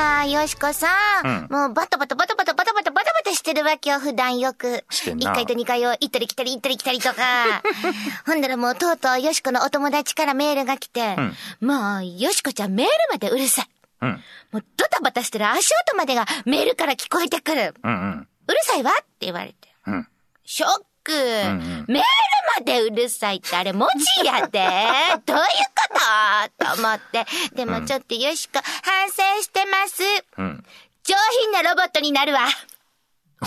や、よしこさん。もうバタバタバタバタバタバタバタバタしてるわけよ、普段よく。してんな1階と2階を行ったり来たり行ったり来たりとか。ほんだらもうとうとうよしこのお友達からメールが来て、もう、よしこちゃんメールまでうるさい。うん。もうドタバタしてる足音までがメールから聞こえてくる。うんうん。うるさいわって言われて。うん。ショック、んメールまでうるさいってあれ文字やで どういうこと？と思って。でもちょっとよしこ、反省してます。うん。上品なロボットになるわ。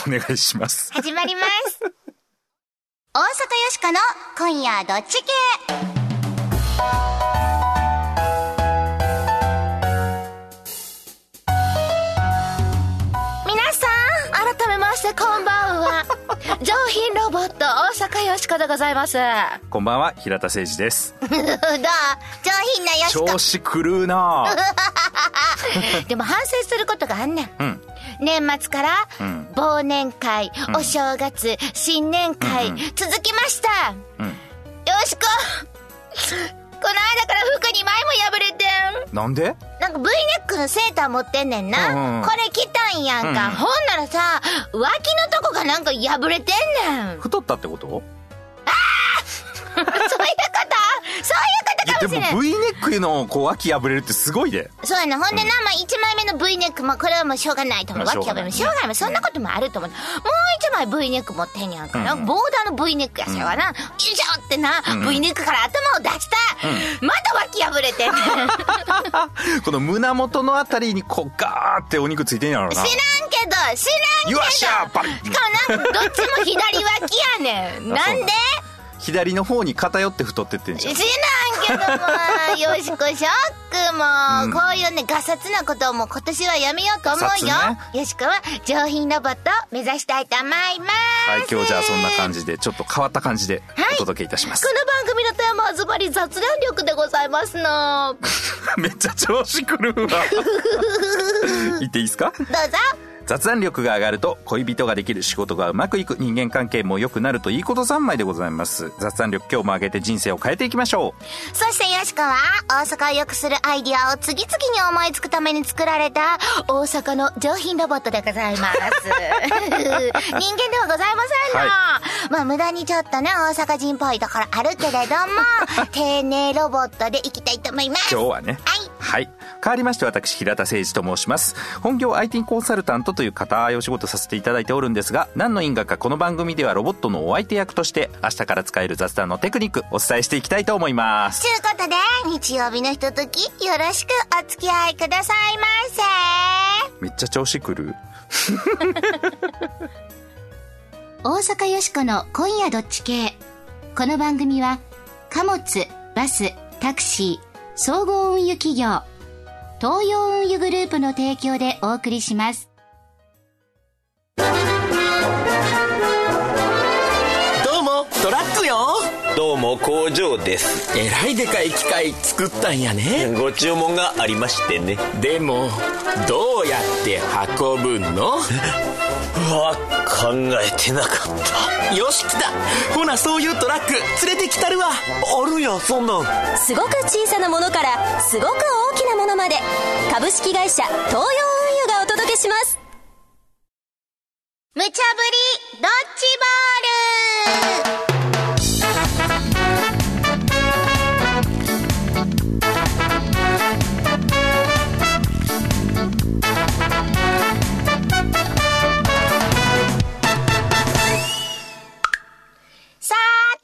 お願いします。始まります。大阪よしこの今夜どっち系？ん、改めましてこんばんは。上品ロボット大阪よしこでございます。どうこんばんは、平田誠二です。上品なよしこ調。子狂うなぁ でも反省することがあんねん。うん。年末から、ん忘年会、お正月、新年会、続きました。うん。よしこ、この間から服に前も破れてん。なんで？なんか V ネックのセーター持ってんねんな。うんうんこれ着たんやんか。うんほんならさ、脇のとこがなんか破れてんねん。太ったってこと？そういうことそういうことかでももしれん。V ネックのこう脇破れるってすごいで。そうやな。ほんでな、まあ、1枚目の V ネックも、これはもうしょうがないと思う。脇破れもしょうがない。そんなこともあると思う。もう1枚 V ネック持ってんやんか。なんかボーダーの V ネックやしわな。よいしょってな、V ネックから頭を出した。また脇破れてんねん。この胸元のあたりにこうガーってお肉ついてんやろな。知らんけど、知らんけど。よっしかもなどっちも左脇やねん。なんで？左の方に偏って太ってってんじゃん。知らんけども、よしこショックも、こういうね、ガサツなことをもう今年はやめようと思うよ。ねよしこは上品ロボットを目指したいと思います。はい、今日じゃあそんな感じで、ちょっと変わった感じでお届けいたします。この番組のテーマはズバリ雑談力でございますの。めっちゃ調子狂うわ。言っていいですか？どうぞ。雑談力が上がると恋人ができる仕事がうまくいく人間関係も良くなるといいこと三昧でございます雑談力今日も上げて人生を変えていきましょうそしてよしこは、大阪を良くするアイディアを次々に思いつくために作られた、大阪の上品ロボットでございます。人間ではございませんの。はまあ無駄にちょっとね、大阪人っぽいところあるけれども、丁寧ロボットでいきたいと思います。今日はねはいはい変わりまして私平田誠二と申します。本業 IT コンサルタントという固いお仕事させていただいておるんですが何の因果かこの番組ではロボットのお相手役として明日から使える雑談のテクニックお伝えしていきたいと思います。ということで、日曜日のひととき、よろしくお付き合いくださいませ。めっちゃ調子狂う。大阪よしこの今夜どっち系。この番組は貨物バスタクシー総合運輸企業東洋運輸グループの提供でお送りします。どうもトラックよ。どうも工場です。えらいでかい機械作ったんやね。ご注文がありましてね。でもどうやって運ぶの？うわ考えてなかっよし来た。ほなそういうトラック連れてきたるわ。たあるやんそんなん。すごく小さなものからすごく大きなものまで。株式会社東洋運輸がお届けします。無茶ぶりドッジボール。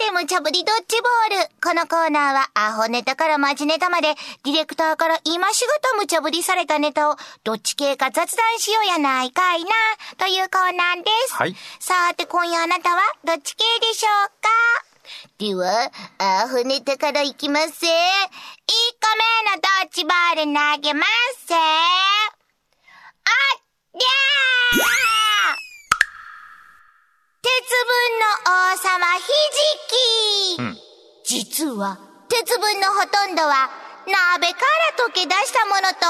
ーて、無茶ぶりドッジボール。このコーナーは、アホネタからマジネタまで、ディレクターから今しがた無茶ぶりされたネタを、どっち系か雑談しようやないかいな、というコーナーです。はいさーて、今夜あなたは、どっち系でしょうか？では、アホネタからいきます。1個目のドッジボール投げます。あっりゃー鉄分の王様ひじき、実は鉄分のほとんどは鍋から溶け出したものと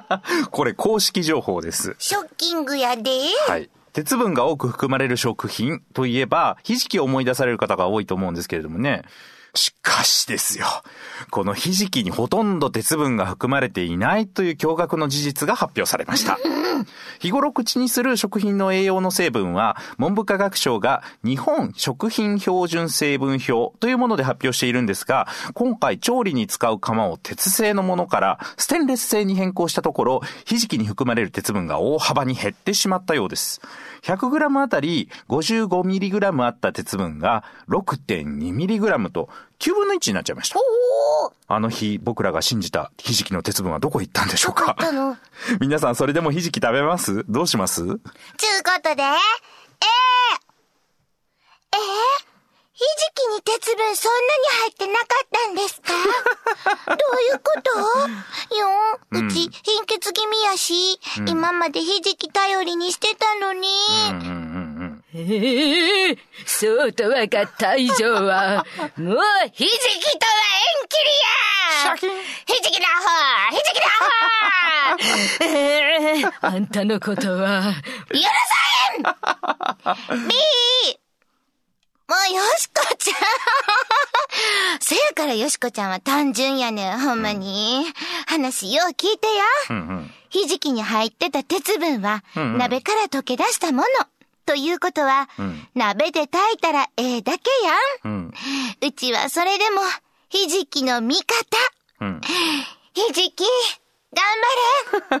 判明 これ公式情報ですショッキングやで、はい。鉄分が多く含まれる食品といえば、ひじきを思い出される方が多いと思うんですけれどもね。しかしですよ。このひじきにほとんど鉄分が含まれていないという驚愕の事実が発表されました。日頃口にする食品の栄養の成分は、文部科学省が日本食品標準成分表というもので発表しているんですが、今回調理に使う釜を鉄製のものからステンレス製に変更したところ、ひじきに含まれる鉄分が大幅に減ってしまったようです。100g あたり 55mg あった鉄分が 6.2mg と9分の1になっちゃいました。あの日僕らが信じたひじきの鉄分はどこ行ったんでしょうか。どこ行ったの？皆さんそれでもひじき食べます？どうします？ちゅうことで、えー、えー、きに鉄分そんなに入ってなかったんですか？どういうこと？よん、うち貧血気味やし、今までひじき頼りにしてたのに。ええそうとわかった以上は、もう、ひじきとは縁切りや！ひじきの方ひじきの方。ええ あんたのことは、許さへん !B! もうよしこちゃん せやからよしこちゃんは単純やねん、ほんまに。話よう聞いてや。ひじきに入ってた鉄分は、鍋から溶け出したもの。ということは、鍋で炊いたらええだけやん。うちはそれでも、ひじきの味方。ひじき、頑張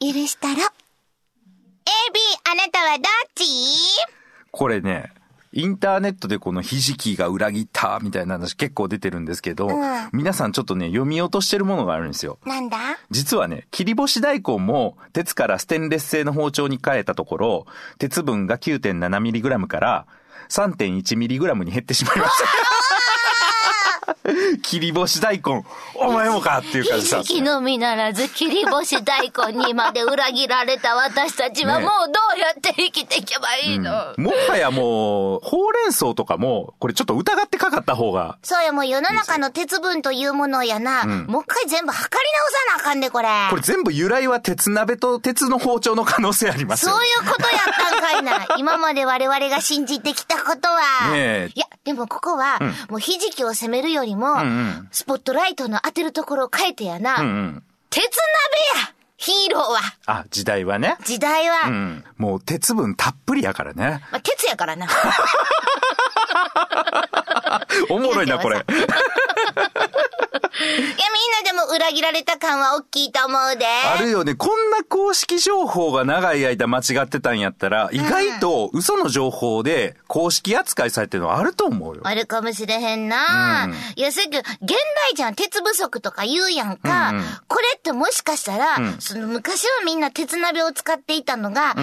れ。許したろ。AB、あなたはどっち？これね、インターネットでこのひじきが裏切ったみたいな話結構出てるんですけど、ん皆さんちょっとね、読み落としてるものがあるんですよ。なんだ？実はね、切り干し大根も鉄からステンレス製の包丁に変えたところ、鉄分が 9.7mg から 3.1mg に減ってしまいました。切り干し大根、お前もかっていう感じさひのみならず切り干し大根にまで裏切られた私たちはねもうどうやって生きていけばいいの、もはやもう、ほうれん草とかも、これちょっと疑ってかかった方が、そうやもう世の中の鉄分というものやな、もう一回全部測り直さなあかんでこれ。これ全部由来は鉄鍋と鉄の包丁の可能性ありますよ、そういうことやったんかいな。今まで我々が信じてきたことは。ねえ。いや、でもここは、もうひじきを攻めるよりも、んスポットライトの当てるところを変えてやな。うんうん。鉄鍋やヒーローは。あ、時代はね。時代は、うん。もう鉄分たっぷりやからね。まあ、鉄やからな。おもろいな、これ。いや、みんなでも裏切られた感は大きいと思うで。あるよね。こんな公式情報が長い間間違ってたんやったら、意外と嘘の情報で公式扱いされてるのあると思うよ。あるかもしれへんな、うんいや、せやけど、現代じゃん鉄不足とか言うやんか。うんうんこれってもしかしたら、んその昔はみんな鉄鍋を使っていたのが、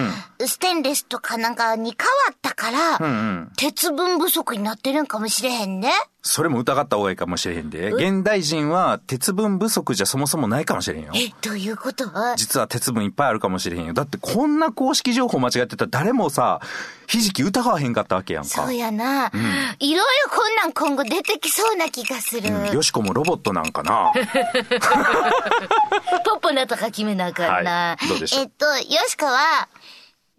ステンレスとかなんかに変わったから、うんうん。鉄分不足になってるんかもしれへんね。それも疑った方がいいかもしれへんで。現代人は鉄分不足じゃそもそもないかもしれへんよ。え、どういうこと？実は鉄分いっぱいあるかもしれへんよ。だってこんな公式情報間違ってたら誰もさ、ひじき疑わへんかったわけやんか。そうやな、いろいろこんなん今後出てきそうな気がする。よしこもロボットなんかな ポップなとか決めなあかんな。はいどうでしょう？えっと、よしかは、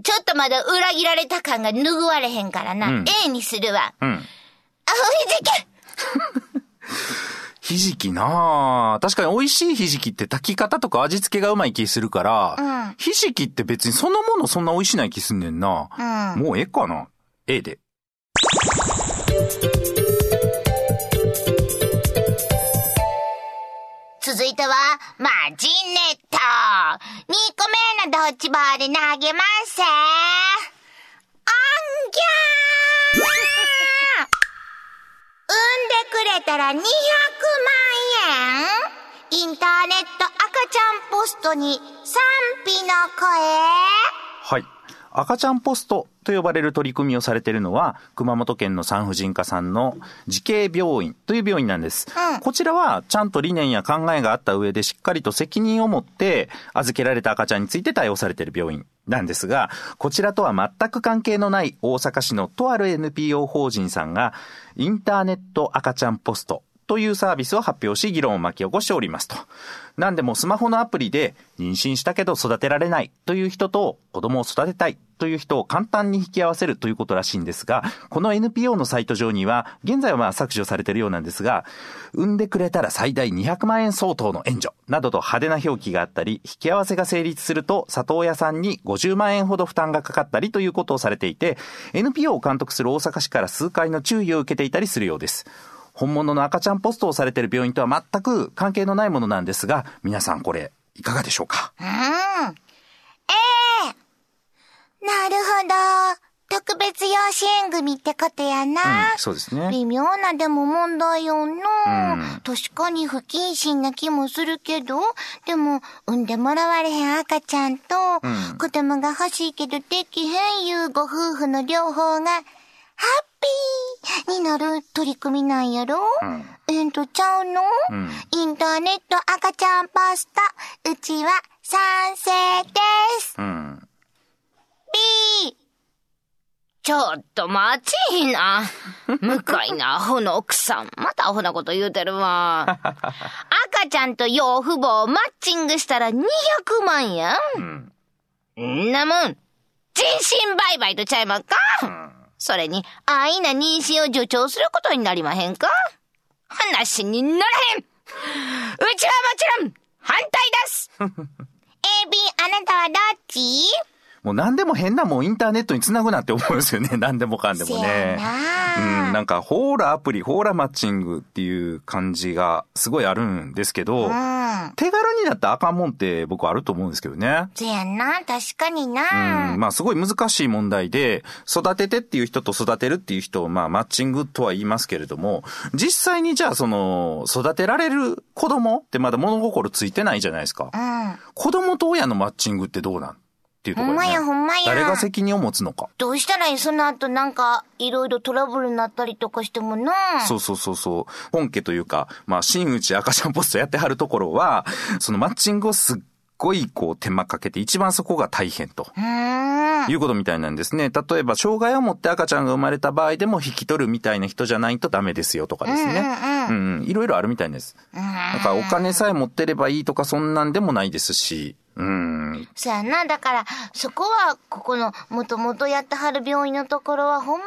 ちょっとまだ裏切られた感が拭われへんからな。うん A にするわ。うん。アホひじき ひじきなあ確かに美味しいひじきって炊き方とか味付けがうまい気するから、うんひじきって別にそのものそんな美味しない気すんねんな。うんもうええかな ?A で。続いては、マジネット。2個目のドッジボール投げます。おんぎゃーくれたら200万円インターネット赤ちゃんポストに賛否の声はい。赤ちゃんポストと呼ばれる取り組みをされているのは、熊本県の産婦人科さんの慈恵病院という病院なんです。うんこちらは、ちゃんと理念や考えがあった上でしっかりと責任を持って、預けられた赤ちゃんについて対応されている病院なんですが、こちらとは全く関係のない大阪市のとある NPO 法人さんが、インターネット赤ちゃんポストというサービスを発表し議論を巻き起こしておりますと。なんでもスマホのアプリで妊娠したけど育てられないという人と子供を育てたいという人を簡単に引き合わせるということらしいんですが、この NPO のサイト上には、現在はまあ削除されているようなんですが、産んでくれたら最大200万円相当の援助などと派手な表記があったり、引き合わせが成立すると里親さんに50万円ほど負担がかかったりということをされていて、NPO を監督する大阪市から数回の注意を受けていたりするようです。本物の赤ちゃんポストをされている病院とは全く関係のないものなんですが、皆さんこれ、いかがでしょうか？うん。ええなるほど。特別養子縁組ってことやな。うんそうですね微妙なでも問題よな。うん確かに不謹慎な気もするけど、でも、産んでもらわれへん赤ちゃんと、うん子供が欲しいけどできへんいうご夫婦の両方が、ハッピーになる取り組みなんやろ、んえんとちゃうの、うんインターネット赤ちゃんパスタ、うちは賛成です。うん。B! ちょっと待ちいな。向かいなアホの奥さん。またアホなこと言うてるわ。赤ちゃんと養父母をマッチングしたら200万やん。んなもん、人身売買とちゃいまんか、それに、安易な妊娠を助長することになりまへんか？話にならへん！うちはもちろん、反対です。A, B, あなたはどっち？もう何でも変なもんインターネットに繋ぐなって思うんですよね。何でもかんでもせね。うん、なんか、ホーラアプリ、ホーラマッチングっていう感じがすごいあるんですけど、うん。手軽になったらあかんもんって僕はあると思うんですけどね。せやな、確かにな。うん、まあすごい難しい問題で、育ててっていう人と育てるっていう人をまあマッチングとは言いますけれども、実際にじゃあその、育てられる子供ってまだ物心ついてないじゃないですか。うん。子供と親のマッチングってどうなん？っていうところで、ね。ほんまやほんまや誰が責任を持つのか。どうしたらいい？その後なんか、いろいろトラブルになったりとかしてもな。そうそうそうそう。本家というか、まあ、新内赤ちゃんポストやってはるところは、そのマッチングをすっごいこう手間かけて、一番そこが大変と。いうことみたいなんですね。例えば、障害を持って赤ちゃんが生まれた場合でも引き取るみたいな人じゃないとダメですよとかですね。うんうん。いろいろあるみたいです。なんかお金さえ持ってればいいとかそんなんでもないですし。うん。そやな。だから、そこは、ここの、もともとやってはる病院のところは、ほんま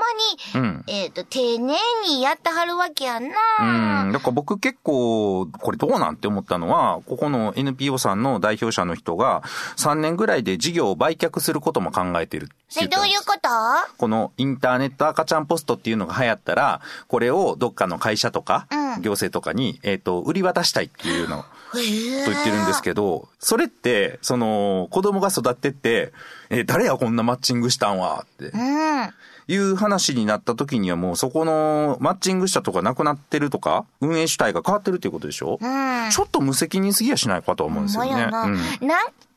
に、うんえっ、と、丁寧にやってはるわけやんな。うん。だから僕結構、これどうなんて思ったのは、ここの NPO さんの代表者の人が、3年ぐらいで事業を売却することも考えてるってどういうこと？このインターネット赤ちゃんポストっていうのが流行ったら、これをどっかの会社とか、うん行政とかに、えっ、と、売り渡したいっていうのと言ってるんですけど、それって、その、子供が育ってって、えー誰やこんなマッチングしたんはってうん。いう話になった時にはもうそこのマッチングしたとかなくなってるとか、運営主体が変わってるっていうことでしょ、うん。ちょっと無責任すぎやしないかとは思うんですよね。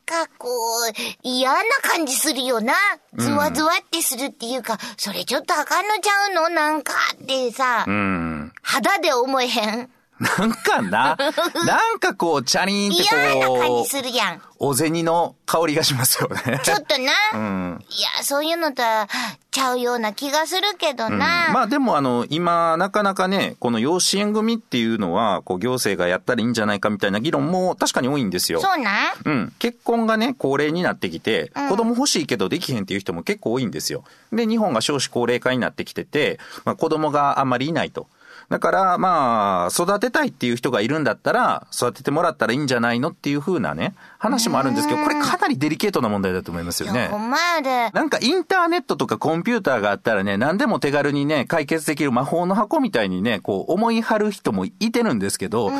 かこう、嫌な感じするよな。ズワズワってするっていうか、それちょっとあかんのちゃうの？なんかってさ、うん。肌で思えへん。なんかな、なんかこう、チャリーンって嫌な感こじするやん。う、お銭の香りがしますよね。ちょっとな。うん。いや、そういうのとはちゃうような気がするけどうんな。まあでもあの、今、なかなかね、この養子縁組っていうのは、こう、行政がやったらいいんじゃないかみたいな議論も確かに多いんですよ。そうなん？うん。結婚がね、高齢になってきて、子供欲しいけどできへんっていう人も結構多いんですよ。で、日本が少子高齢化になってきてて、まあ子供があんまりいないと。だから、まあ、育てたいっていう人がいるんだったら、育ててもらったらいいんじゃないのっていう風なね、話もあるんですけど、これかなりデリケートな問題だと思いますよね。ほんまやで。なんかインターネットとかコンピューターがあったらね、何でも手軽にね、解決できる魔法の箱みたいにね、こう思い張る人もいてるんですけど、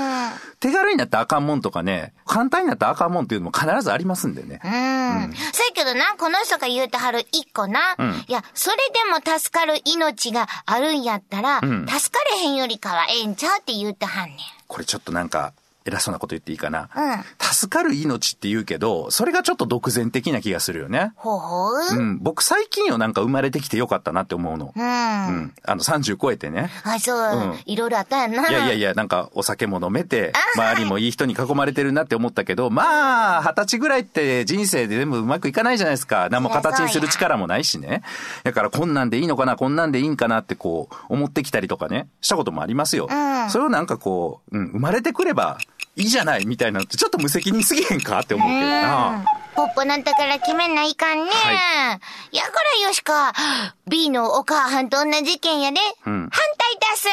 手軽になったらあかんもんとかね、簡単になったらあかんもんっていうのも必ずありますんでね。うん。そやけどな、この人が言うてはる一個な。んいや、それでも助かる命があるんやったら、ん助かれへんよりかはええんちゃうって言うてはんねん。これちょっとなんか、偉そうなこと言っていいかな。うん助かる命って言うけど、それがちょっと独善的な気がするよね。ほうほう。うん。僕最近よなんか生まれてきてよかったなって思うの。うん。うん。あの30超えてね。あ、そう、うんいろいろあったやんな。いやいやいや、なんかお酒も飲めて、周りもいい人に囲まれてるなって思ったけど、まあ、二十歳ぐらいって人生で全部うまくいかないじゃないですか。何も形にする力もないしね。だからこんなんでいいのかな、こんなんでいいんかなってこう、思ってきたりとかね、したこともありますよ。んそれをなんかこう、うん、生まれてくればいいじゃないみたいなのってちょっと無責任すぎへんかって思うけどな。ポッポなんだから決めないかんね。はやからよしか、B のお母はんと同じ意見やで。うん反対出す。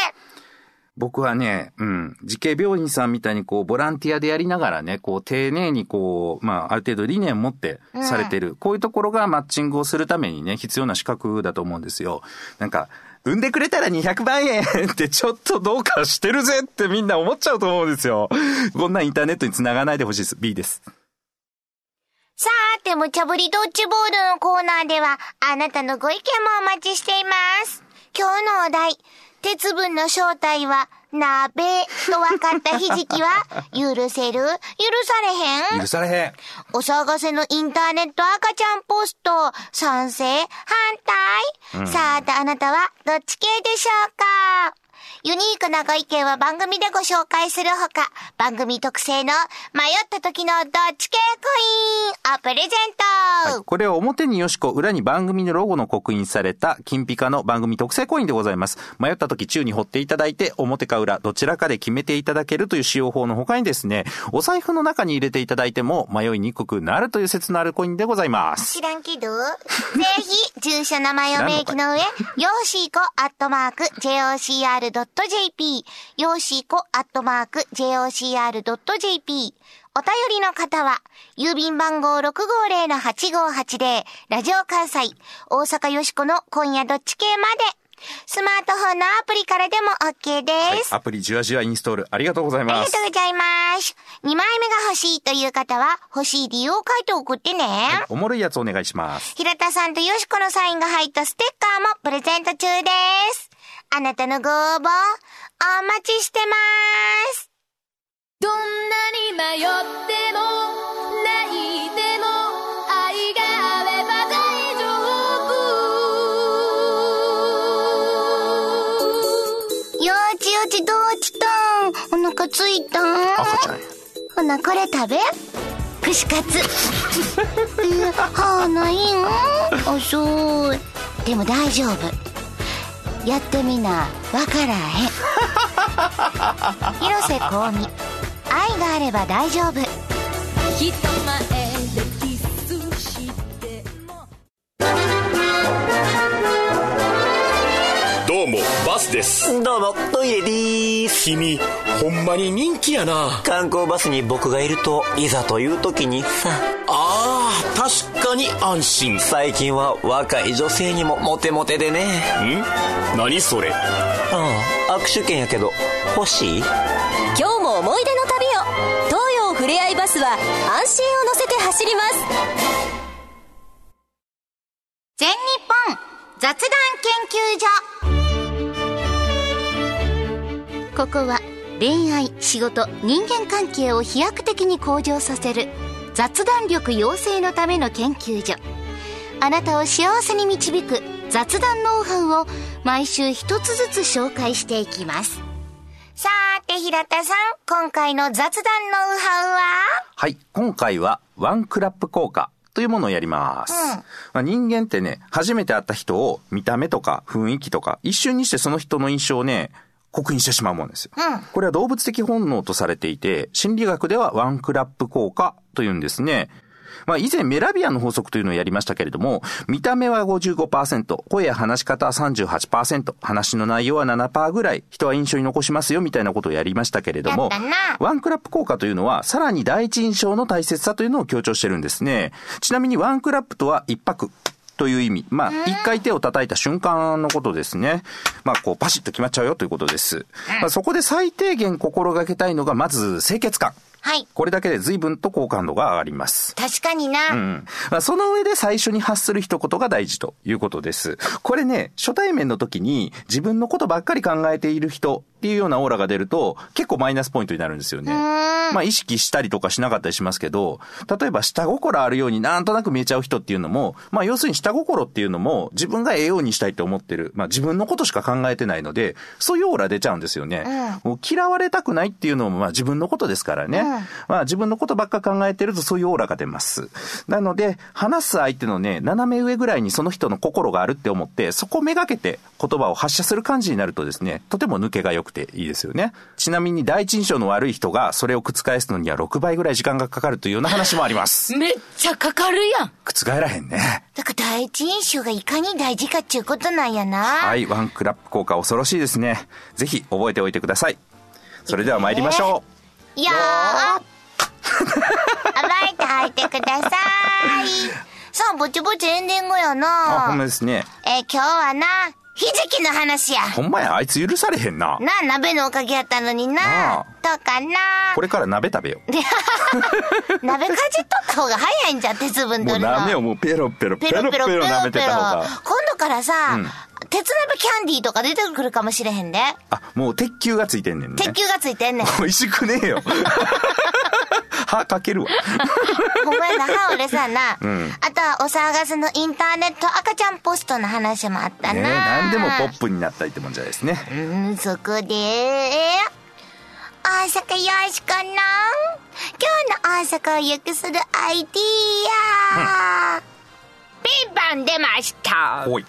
僕はね、うん、慈恵病院さんみたいにこう、ボランティアでやりながらね、こう、丁寧にこう、まあ、ある程度理念を持ってされてる、こういうところがマッチングをするためにね、必要な資格だと思うんですよ。なんか、産んでくれたら200万円ってちょっとどうかしてるぜってみんな思っちゃうと思うんですよ。こんなインターネットに繋がないでほしいです。B です。さーて、無茶ぶりドッジボールのコーナーでは、あなたのご意見もお待ちしています。今日のお題、鉄分の正体は、鍋。と分かったひじきは、許せる？許されへん？許されへん。お騒がせのインターネット赤ちゃんポスト、賛成？反対、さてあなたはどっち系でしょうか？ユニークなご意見は番組でご紹介するほか、番組特製の迷った時のどっち系コインをプレゼント、はい、これは表によしこ、裏に番組のロゴの刻印された金ピカの番組特製コインでございます。迷った時宙に掘っていただいて、表か裏、どちらかで決めていただけるという使用法の他にですね、お財布の中に入れていただいても迷いにくくなるという説のあるコインでございます。知らんけど ぜひ、住所名前を明記の上、よーしーこアットマーク jocr.jp、よーしーこアットマーク jocr.jp、お便りの方は、郵便番号650-8580、ラジオ関西、大阪よしこの今夜どっち系まで、スマートフォンのアプリからでも OK です。アプリじわじわインストールありがとうございありますがと。うございます。2枚目が欲しいという方は、欲しい理由を書いて送ってね。おもろいやつお願いします。平田さんとよしこのサインが入ったステッカーもプレゼント中です。あなたのご応募、お待ちしてます。どんなに迷っても泣いても愛があれば大丈よーちよちどうちたんお腹ついた。ほな、これ食べ串カツ。え、歯ないん？遅い。でも大丈夫。やってみな、わからへん。広瀬香美。愛があれば大丈夫。人前でキスしてもどうもバスですどうも、トイレでーす。君ほんまに人気やな観光バスに僕がいると、いざという時にさ、あー確かに安心。ん最近は若い女性にもモテモテでね。何それ？ああ、握手券やけど、欲しい？今日も思い出の旅を。東洋ふれあいバスは安心を乗せて走ります。全日本雑談研究所。ここは恋愛仕事人間関係を飛躍的に向上させる雑談力養成のための研究所。あなたを幸せに導く雑談ノウハウを毎週一つずつ紹介していきます。さーて平田さん今回の雑談ノウハウは？はい、今回はワンクラップ効果というものをやります。うん。まあ、人間ってね、初めて会った人を見た目とか雰囲気とか一瞬にしてその人の印象をね、刻印してしまうもんですよ。うん。これは動物的本能とされていて、心理学ではワンクラップ効果というんですね。まあ以前メラビアンの法則というのをやりましたけれども、見た目は55%、声や話し方は38%、話の内容は7%ぐらい、人は印象に残しますよみたいなことをやりましたけれどもワンクラップ効果というのは、さらに第一印象の大切さというのを強調してるんですね。ちなみにワンクラップとは一泊。という意味。まあ、一回手を叩いた瞬間のことですね。まあ、こう、パシッと決まっちゃうよということです。まあ、そこで最低限心がけたいのが、まず、清潔感。はいこれだけで随分と好感度が上がります。確かにな、うん。まあ、その上で最初に発する一言が大事ということです。これね、初対面の時に自分のことばっかり考えている人っていうようなオーラが出ると、結構マイナスポイントになるんですよね。まあ意識したりとかしなかったりしますけど、例えば下心あるようになんとなく見えちゃう人っていうのも、まあ要するに下心っていうのも自分がええようにしたいと思ってる、まあ自分のことしか考えてないので、そういうオーラ出ちゃうんですよね。もう嫌われたくないっていうのもまあ自分のことですからね。まあ自分のことばっか考えてるとそういうオーラが出ます。なので、話す相手のね、斜め上ぐらいにその人の心があるって思って、そこをめがけて言葉を発射する感じになるとですね、とても抜けが良くていいですよね。ちなみに第一印象の悪い人がそれを覆すのには6倍ぐらい時間がかかるというような話もあります。めっちゃかかるやん。覆らへんね。だから第一印象がいかに大事かっちゅうことなんやな。はい、ワンクラップ効果恐ろしいですね。ぜひ覚えておいてください。それでは参りましょう。よー暴 いて入ってください。さあ、ぼちぼちエンディングやあ、なほんま。ですね。えー今日はな、ひじきの話や。ほんまや、あいつ許されへんな。なあ、鍋のおかげやったのにあな。とかな。これから鍋食べよ 鍋かじっとった方が早いんじゃん、鉄分う。もう取るの。鍋をもうペロペロ、ペロペロ舐めてた方が。今度からさ、鉄鍋キャンディーとか出てくるかもしれへんで。あ、もう鉄球がついてんねんね。鉄球がついてんねん。美味しくねえよ。歯かけるわ。ごめんな、歯俺さな。んあとはお騒がせのインターネット赤ちゃんポストの話もあったな。ね何でもポップになったりってもんじゃないですね。うん、そこで、大阪よしこの、今日の大阪を良くするアイディア。ピンバン出ました。ほい。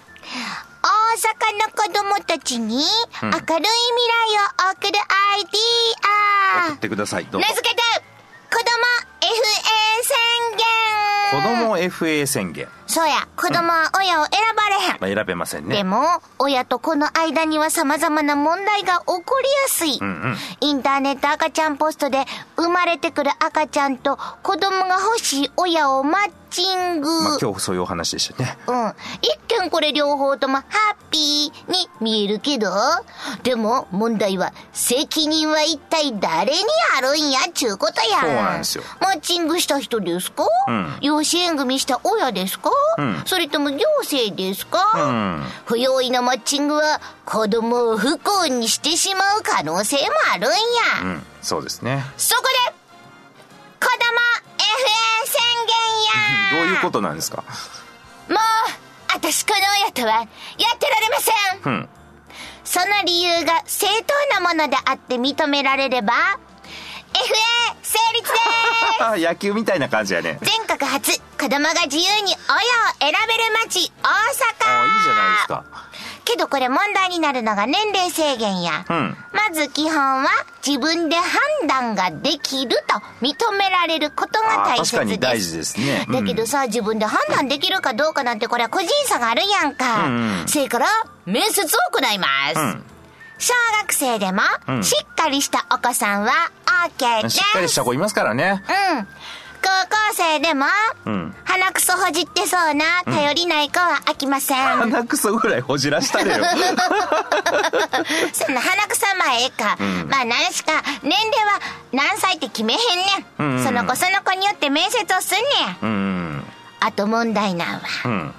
大阪の子供たちに明るい未来を送るアイディア。送ってください。どうぞ名。付けて、子供 FA 宣子言。供 FA 宣言。そうや、子供は親を選ばれへん。まあ、選べませんね。でも、親と子の間には様々な問題が起こりやすい。んうんインターネット赤ちゃんポストで生まれてくる赤ちゃんと子供が欲しい親をマッチング。まあ、今日そういうお話でしたね。うん。一見これ両方ともハッピーに見えるけど、でも問題は責任は一体誰にあるんやっちゅうことやん。そうなんですよマッチングした人ですか、ん養子縁組した親ですか、んそれとも行政ですか、ん不用意なマッチングは子供を不幸にしてしまう可能性もあるんや。うん。そうですね。そこで、子供 どういうことなんですか？もう、私この親とはやってられませんうん。その理由が正当なものであって認められれば、FA 成立で 野球みたいな感じやね。す全国初、子供が自由に親を選べる街、大阪あいいじゃないですか。けどこれ問題になるのが年齢制限や。うんまず基本は自分で判断ができると認められることが大切です。確かに大事ですねうんだけどさ、自分で判断できるかどうかなんてこれは個人差があるやんか。うんうんせやから、面接を行います。うん小学生でも、んしっかりしたお子さんは OK です。しっかりした子いますからね。うん。高校生でも、うん鼻くそほじってそうな頼りない子は飽きません。鼻くそぐらいほじらしたれよ。そんな鼻くそはええか。まあ何しか、年齢は何歳って決めへんねん。うんその子その子によって面接をすんねん。うん。あと問題なんは、うん。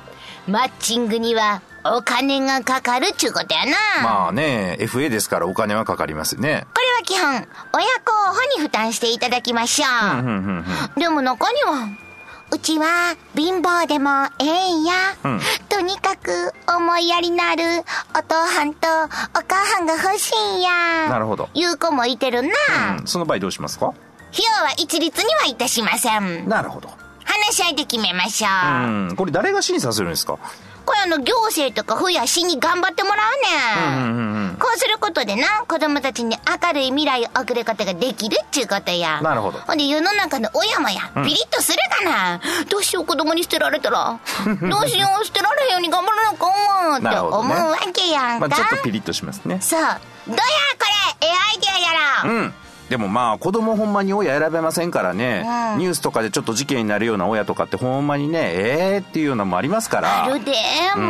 マッチングにはお金がかかるっちゅうことやな。まあね、FA ですからお金はかかりますね。これは基本、親候補に負担していただきましょう。うんうんうん。でも中には、うちは貧乏でもええんや。うんとにかく思いやりのあるお父はんとお母はんが欲しいんや。なるほどいう子もいてるな。うんその場合どうしますか？費用は一律にはいたしません。なるほど。話し合いで決めましょう。うん。これ誰が審査するんですか？これあの行政とか府や市に頑張ってもらうねん。うんうんうん。こうすることでな、子供たちに明るい未来を送ることができるっちゅうことや。なるほどほんで世の中の親もや、ピリッとするかな。どうしよう子供に捨てられたら。どうしよう捨てられへんように頑張らなあかんわって思うわけやんか。まあちょっとピリッとしますね。そう。どうやこれ、ええアイデアやろ。うん。でもまあ子供ほんまに親選べませんからね、うんニュースとかでちょっと事件になるような親とかってほんまにねええー、っていうのもありますからあるで、もう。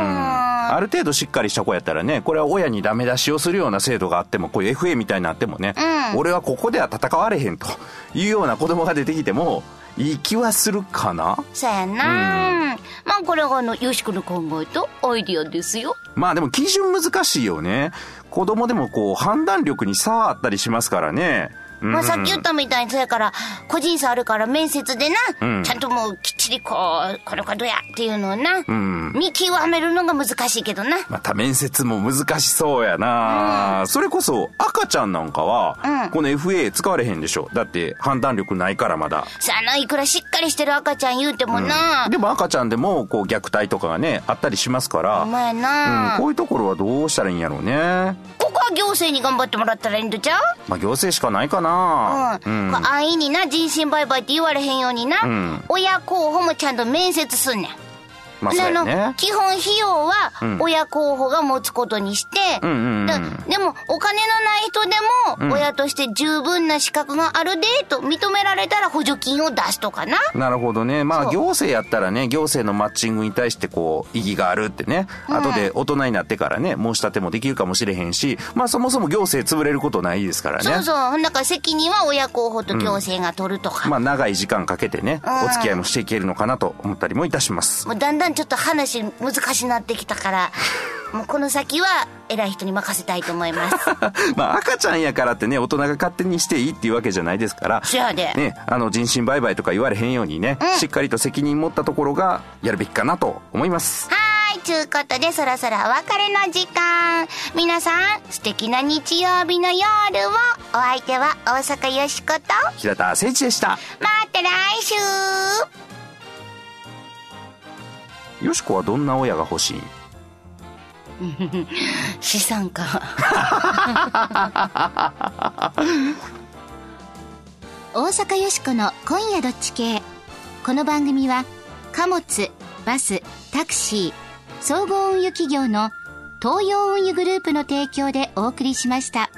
ある程度しっかりした子やったらねこれは親にダメ出しをするような制度があってもこういう FA みたいになってもね、うん俺はここでは戦われへんというような子供が出てきてもいい気はするかな？そうやな、まあこれがあの、よしこの考えとアイディアですよ。まあでも基準難しいよね。子供でもこう判断力に差あったりしますからね。うん。まあさっき言ったみたいにそうやから、個人差あるから面接でな、うん。ちゃんともうきっちりこう、この子どうやっていうのをな、ん。見極めるのが難しいけどな。また面接も難しそうやな、それこそ赤ちゃんなんかは、うん。この FA 使われへんでしょ。だって判断力ないからまだ。さあな、いくらしっかりしてる赤ちゃん言うてもな、でも赤ちゃんでもこう虐待とかがね、あったりしますから、お前な、うん、こういうところはどうしたらいいんやろうね。行政に頑張ってもらったらいいんとちゃう？まあ行政しかないかな。うん。こう安易にな、人身売買って言われへんようにな、ん親候補もちゃんと面接すんねん。まあそうやあのね。基本費用は親候補が持つことにして、うんでもお金のない人でも親として十分な資格があるでと認められたら補助金を出すとかな。なるほどね。まあ行政やったらね、行政のマッチングに対してこう、意義があるってね、後で大人になってからね、申し立てもできるかもしれへんし、まあそもそも行政潰れることないですからね。そうそう。ほんだから責任は親候補と行政が取るとか。まあ長い時間かけてね、うんお付き合いもしていけるのかなと思ったりもいたします。もうだんだんちょっと話難しなってきたから、もうこの先は偉い人に任せたいと思います。まあ赤ちゃんやからってね、大人が勝手にしていいっていうわけじゃないですから、そやで。ね、あの人身売買とか言われへんようにね、うんしっかりと責任持ったところがやるべきかなと思います。はーい、ちゅうことでそろそろお別れの時間。皆さん、素敵な日曜日の夜を。お相手は大阪よしこと。平田誠一でした。また来週よしこはどんな親が欲しい？資産家。大阪よしこの今夜どっち系この番組は貨物バスタクシー総合運輸企業の東洋運輸グループの提供でお送りしました。